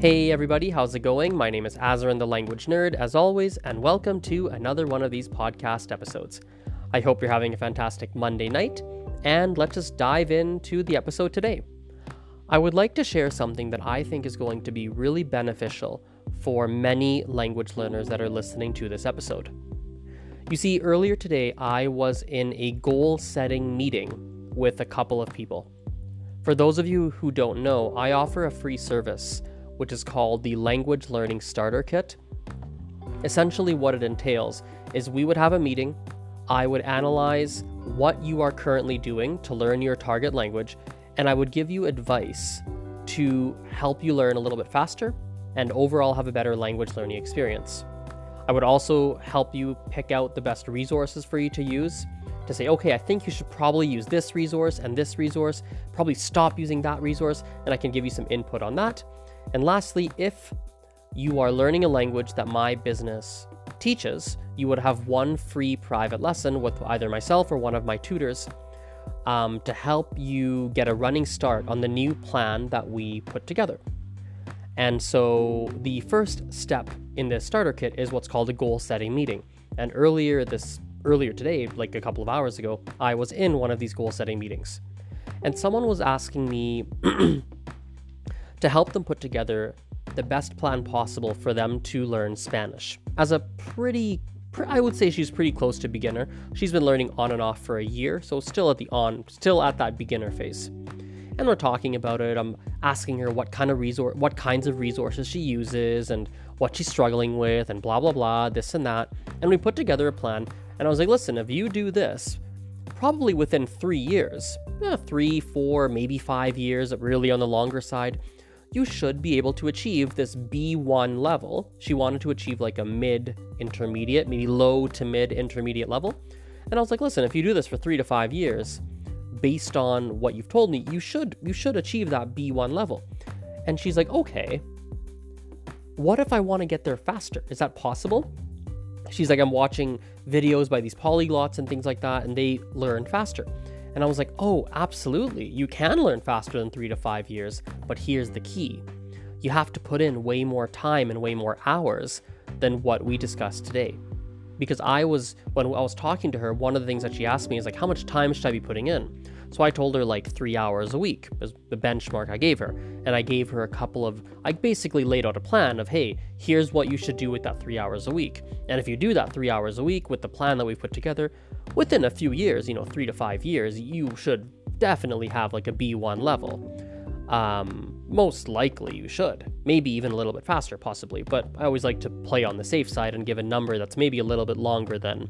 Hey everybody, how's it going? My name is Azarin the Language Nerd, as always, and welcome to another one of these podcast episodes. I hope you're having a fantastic Monday night, and let's just dive into the episode today. I would like to share something that I think is going to be really beneficial for many language learners that are listening to this episode. You see, earlier today, I was in a goal setting meeting with a couple of people. For those of you who don't know, I offer a free service which is called the Language Learning Starter Kit. Essentially, what it entails is we would have a meeting, I would analyze what you are currently doing to learn your target language, and I would give you advice to help you learn a little bit faster and overall have a better language learning experience. I would also help you pick out the best resources for you to use to say, okay, I think you should probably use this resource and this resource, probably stop using that resource, and I can give you some input on that. And lastly, if you are learning a language that my business teaches, you would have one free private lesson with either myself or one of my tutors um, to help you get a running start on the new plan that we put together. And so the first step in this starter kit is what's called a goal setting meeting. And earlier this earlier today, like a couple of hours ago, I was in one of these goal setting meetings. And someone was asking me to help them put together the best plan possible for them to learn Spanish. As a pretty I would say she's pretty close to beginner. She's been learning on and off for a year, so still at the on, still at that beginner phase. And we're talking about it. I'm asking her what kind of resource, what kinds of resources she uses, and what she's struggling with, and blah blah blah, this and that. And we put together a plan. And I was like, listen, if you do this, probably within three years, eh, three, four, maybe five years, really on the longer side, you should be able to achieve this B1 level. She wanted to achieve like a mid intermediate, maybe low to mid intermediate level. And I was like, listen, if you do this for three to five years, based on what you've told me, you should you should achieve that B1 level. And she's like, okay. What if I want to get there faster? Is that possible? She's like, I'm watching videos by these polyglots and things like that, and they learn faster. And I was like, oh, absolutely. You can learn faster than three to five years, but here's the key you have to put in way more time and way more hours than what we discussed today. Because I was, when I was talking to her, one of the things that she asked me is like, how much time should I be putting in? So I told her like three hours a week was the benchmark I gave her. And I gave her a couple of, I basically laid out a plan of, hey, here's what you should do with that three hours a week. And if you do that three hours a week with the plan that we put together, within a few years, you know, three to five years, you should definitely have like a B1 level. Um, most likely you should. Maybe even a little bit faster, possibly. But I always like to play on the safe side and give a number that's maybe a little bit longer than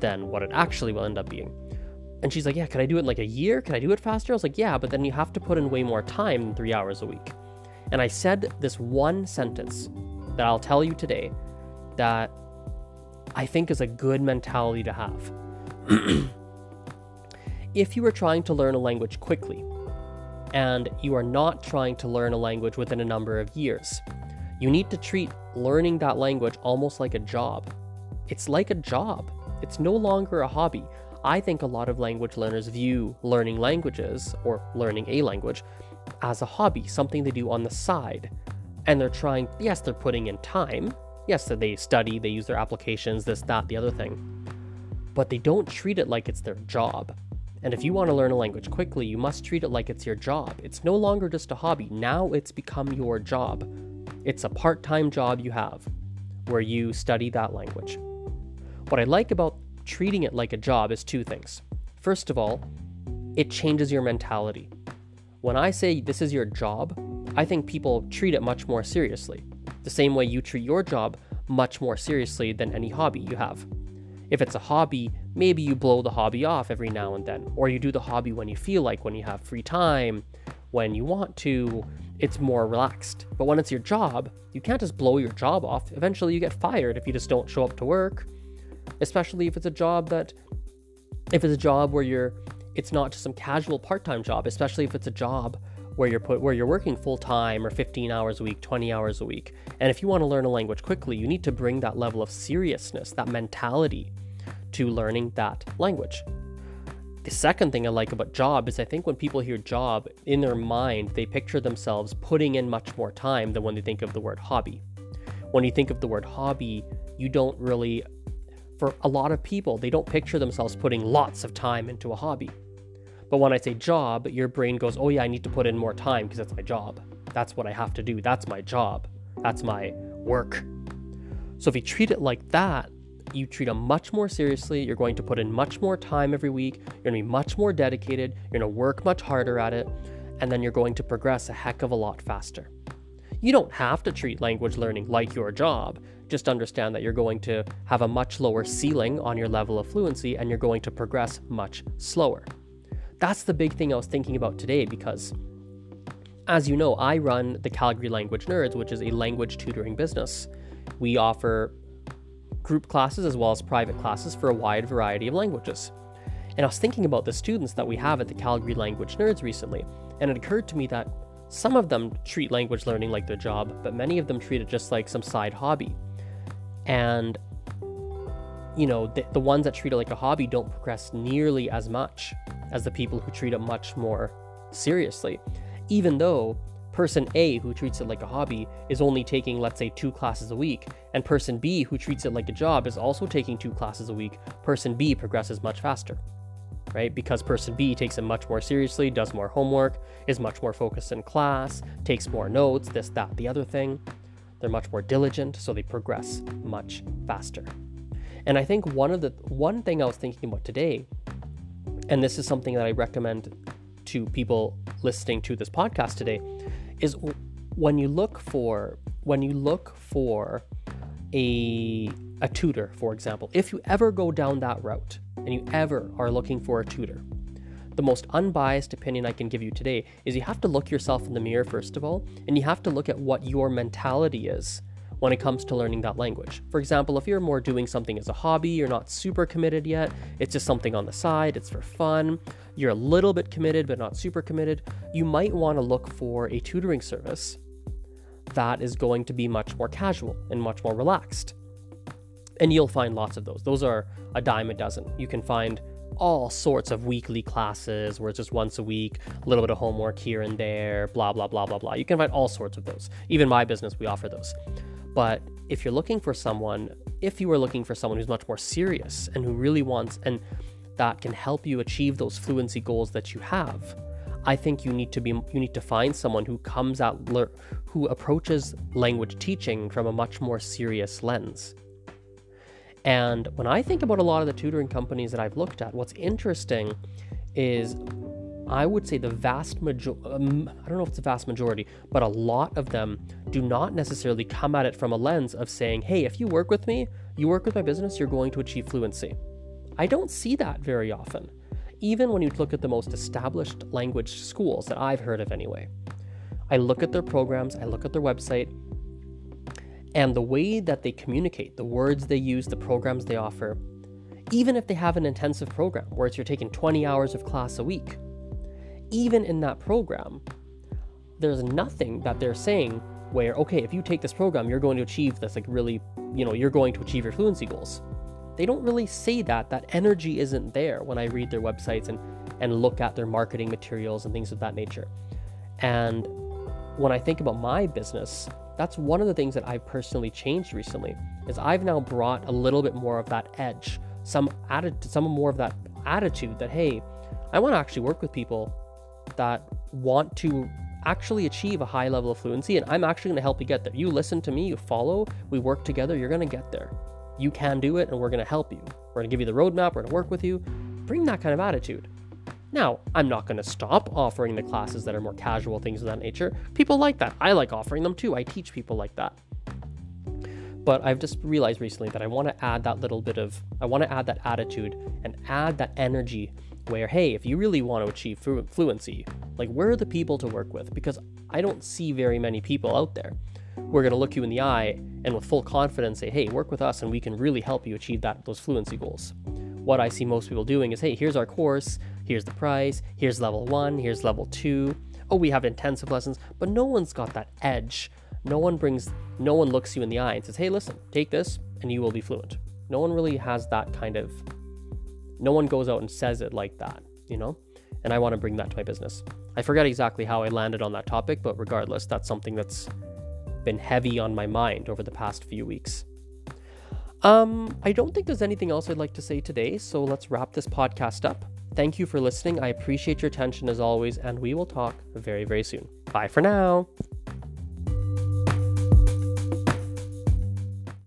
than what it actually will end up being. And she's like, Yeah, can I do it in like a year? Can I do it faster? I was like, Yeah, but then you have to put in way more time than three hours a week. And I said this one sentence that I'll tell you today that I think is a good mentality to have. if you are trying to learn a language quickly, and you are not trying to learn a language within a number of years, you need to treat learning that language almost like a job. It's like a job, it's no longer a hobby. I think a lot of language learners view learning languages or learning a language as a hobby, something they do on the side. And they're trying, yes, they're putting in time. Yes, they study, they use their applications, this, that, the other thing. But they don't treat it like it's their job. And if you want to learn a language quickly, you must treat it like it's your job. It's no longer just a hobby, now it's become your job. It's a part time job you have where you study that language. What I like about treating it like a job is two things. First of all, it changes your mentality. When I say this is your job, I think people treat it much more seriously, the same way you treat your job much more seriously than any hobby you have. If it's a hobby, maybe you blow the hobby off every now and then, or you do the hobby when you feel like, when you have free time, when you want to. It's more relaxed. But when it's your job, you can't just blow your job off. Eventually, you get fired if you just don't show up to work, especially if it's a job that, if it's a job where you're, it's not just some casual part time job, especially if it's a job where you're put where you're working full time or 15 hours a week, 20 hours a week. And if you want to learn a language quickly, you need to bring that level of seriousness, that mentality to learning that language. The second thing I like about job is I think when people hear job, in their mind, they picture themselves putting in much more time than when they think of the word hobby. When you think of the word hobby, you don't really, for a lot of people, they don't picture themselves putting lots of time into a hobby. But when I say job, your brain goes, oh yeah, I need to put in more time because that's my job. That's what I have to do. That's my job. That's my work. So if you treat it like that, you treat them much more seriously. You're going to put in much more time every week. You're going to be much more dedicated. You're going to work much harder at it. And then you're going to progress a heck of a lot faster. You don't have to treat language learning like your job. Just understand that you're going to have a much lower ceiling on your level of fluency and you're going to progress much slower. That's the big thing I was thinking about today because, as you know, I run the Calgary Language Nerds, which is a language tutoring business. We offer group classes as well as private classes for a wide variety of languages. And I was thinking about the students that we have at the Calgary Language Nerds recently, and it occurred to me that some of them treat language learning like their job, but many of them treat it just like some side hobby. And, you know, the, the ones that treat it like a hobby don't progress nearly as much as the people who treat it much more seriously, even though person A, who treats it like a hobby, is only taking, let's say, two classes a week, and person B, who treats it like a job, is also taking two classes a week, person B progresses much faster, right? Because person B takes it much more seriously, does more homework, is much more focused in class, takes more notes, this, that, the other thing. They're much more diligent, so they progress much faster. And I think one of the one thing I was thinking about today, and this is something that I recommend to people listening to this podcast today, is when you look for when you look for a a tutor, for example, if you ever go down that route and you ever are looking for a tutor, the most unbiased opinion I can give you today is you have to look yourself in the mirror first of all, and you have to look at what your mentality is when it comes to learning that language. For example, if you're more doing something as a hobby, you're not super committed yet, it's just something on the side, it's for fun, you're a little bit committed but not super committed, you might want to look for a tutoring service that is going to be much more casual and much more relaxed. And you'll find lots of those. Those are a dime a dozen. You can find all sorts of weekly classes where it's just once a week, a little bit of homework here and there, blah, blah, blah, blah, blah. You can find all sorts of those. Even my business, we offer those. But if you're looking for someone, if you are looking for someone who's much more serious and who really wants, and that can help you achieve those fluency goals that you have. I think you need to be you need to find someone who comes out who approaches language teaching from a much more serious lens. And when I think about a lot of the tutoring companies that I've looked at, what's interesting is I would say the vast majority, um, I don't know if it's a vast majority, but a lot of them do not necessarily come at it from a lens of saying, hey, if you work with me, you work with my business, you're going to achieve fluency. I don't see that very often, even when you look at the most established language schools that I've heard of anyway. I look at their programs, I look at their website, and the way that they communicate, the words they use, the programs they offer, even if they have an intensive program where it's you're taking 20 hours of class a week, even in that program, there's nothing that they're saying where, okay, if you take this program, you're going to achieve this, like really, you know, you're going to achieve your fluency goals they don't really say that. That energy isn't there when I read their websites and, and look at their marketing materials and things of that nature. And when I think about my business, that's one of the things that I've personally changed recently is I've now brought a little bit more of that edge, some added some more of that attitude that hey, I want to actually work with people that want to actually achieve a high level of fluency and I'm actually going to help you get there. You listen to me, you follow, we work together, you're going to get there you can do it and we're going to help you. We're going to give you the roadmap, we're going to work with you. Bring that kind of attitude. Now, I'm not going to stop offering the classes that are more casual, things of that nature. People like that. I like offering them too. I teach people like that. But I've just realized recently that I want to add that little bit of, I want to add that attitude and add that energy where, hey, if you really want to achieve flu- fluency, like where are the people to work with? Because I don't see very many people out there we're going to look you in the eye and with full confidence say, hey, work with us and we can really help you achieve that those fluency goals. What I see most people doing is, hey, here's our course, here's the price, here's level one, here's level two. Oh, we have intensive lessons, but no one's got that edge. No one brings, no one looks you in the eye and says, hey, listen, take this and you will be fluent. No one really has that kind of, no one goes out and says it like that, you know? And I want to bring that to my business. I forget exactly how I landed on that topic, but regardless, that's something that's been heavy on my mind over the past few weeks. Um, I don't think there's anything else I'd like to say today, so let's wrap this podcast up. Thank you for listening. I appreciate your attention as always, and we will talk very, very soon. Bye for now.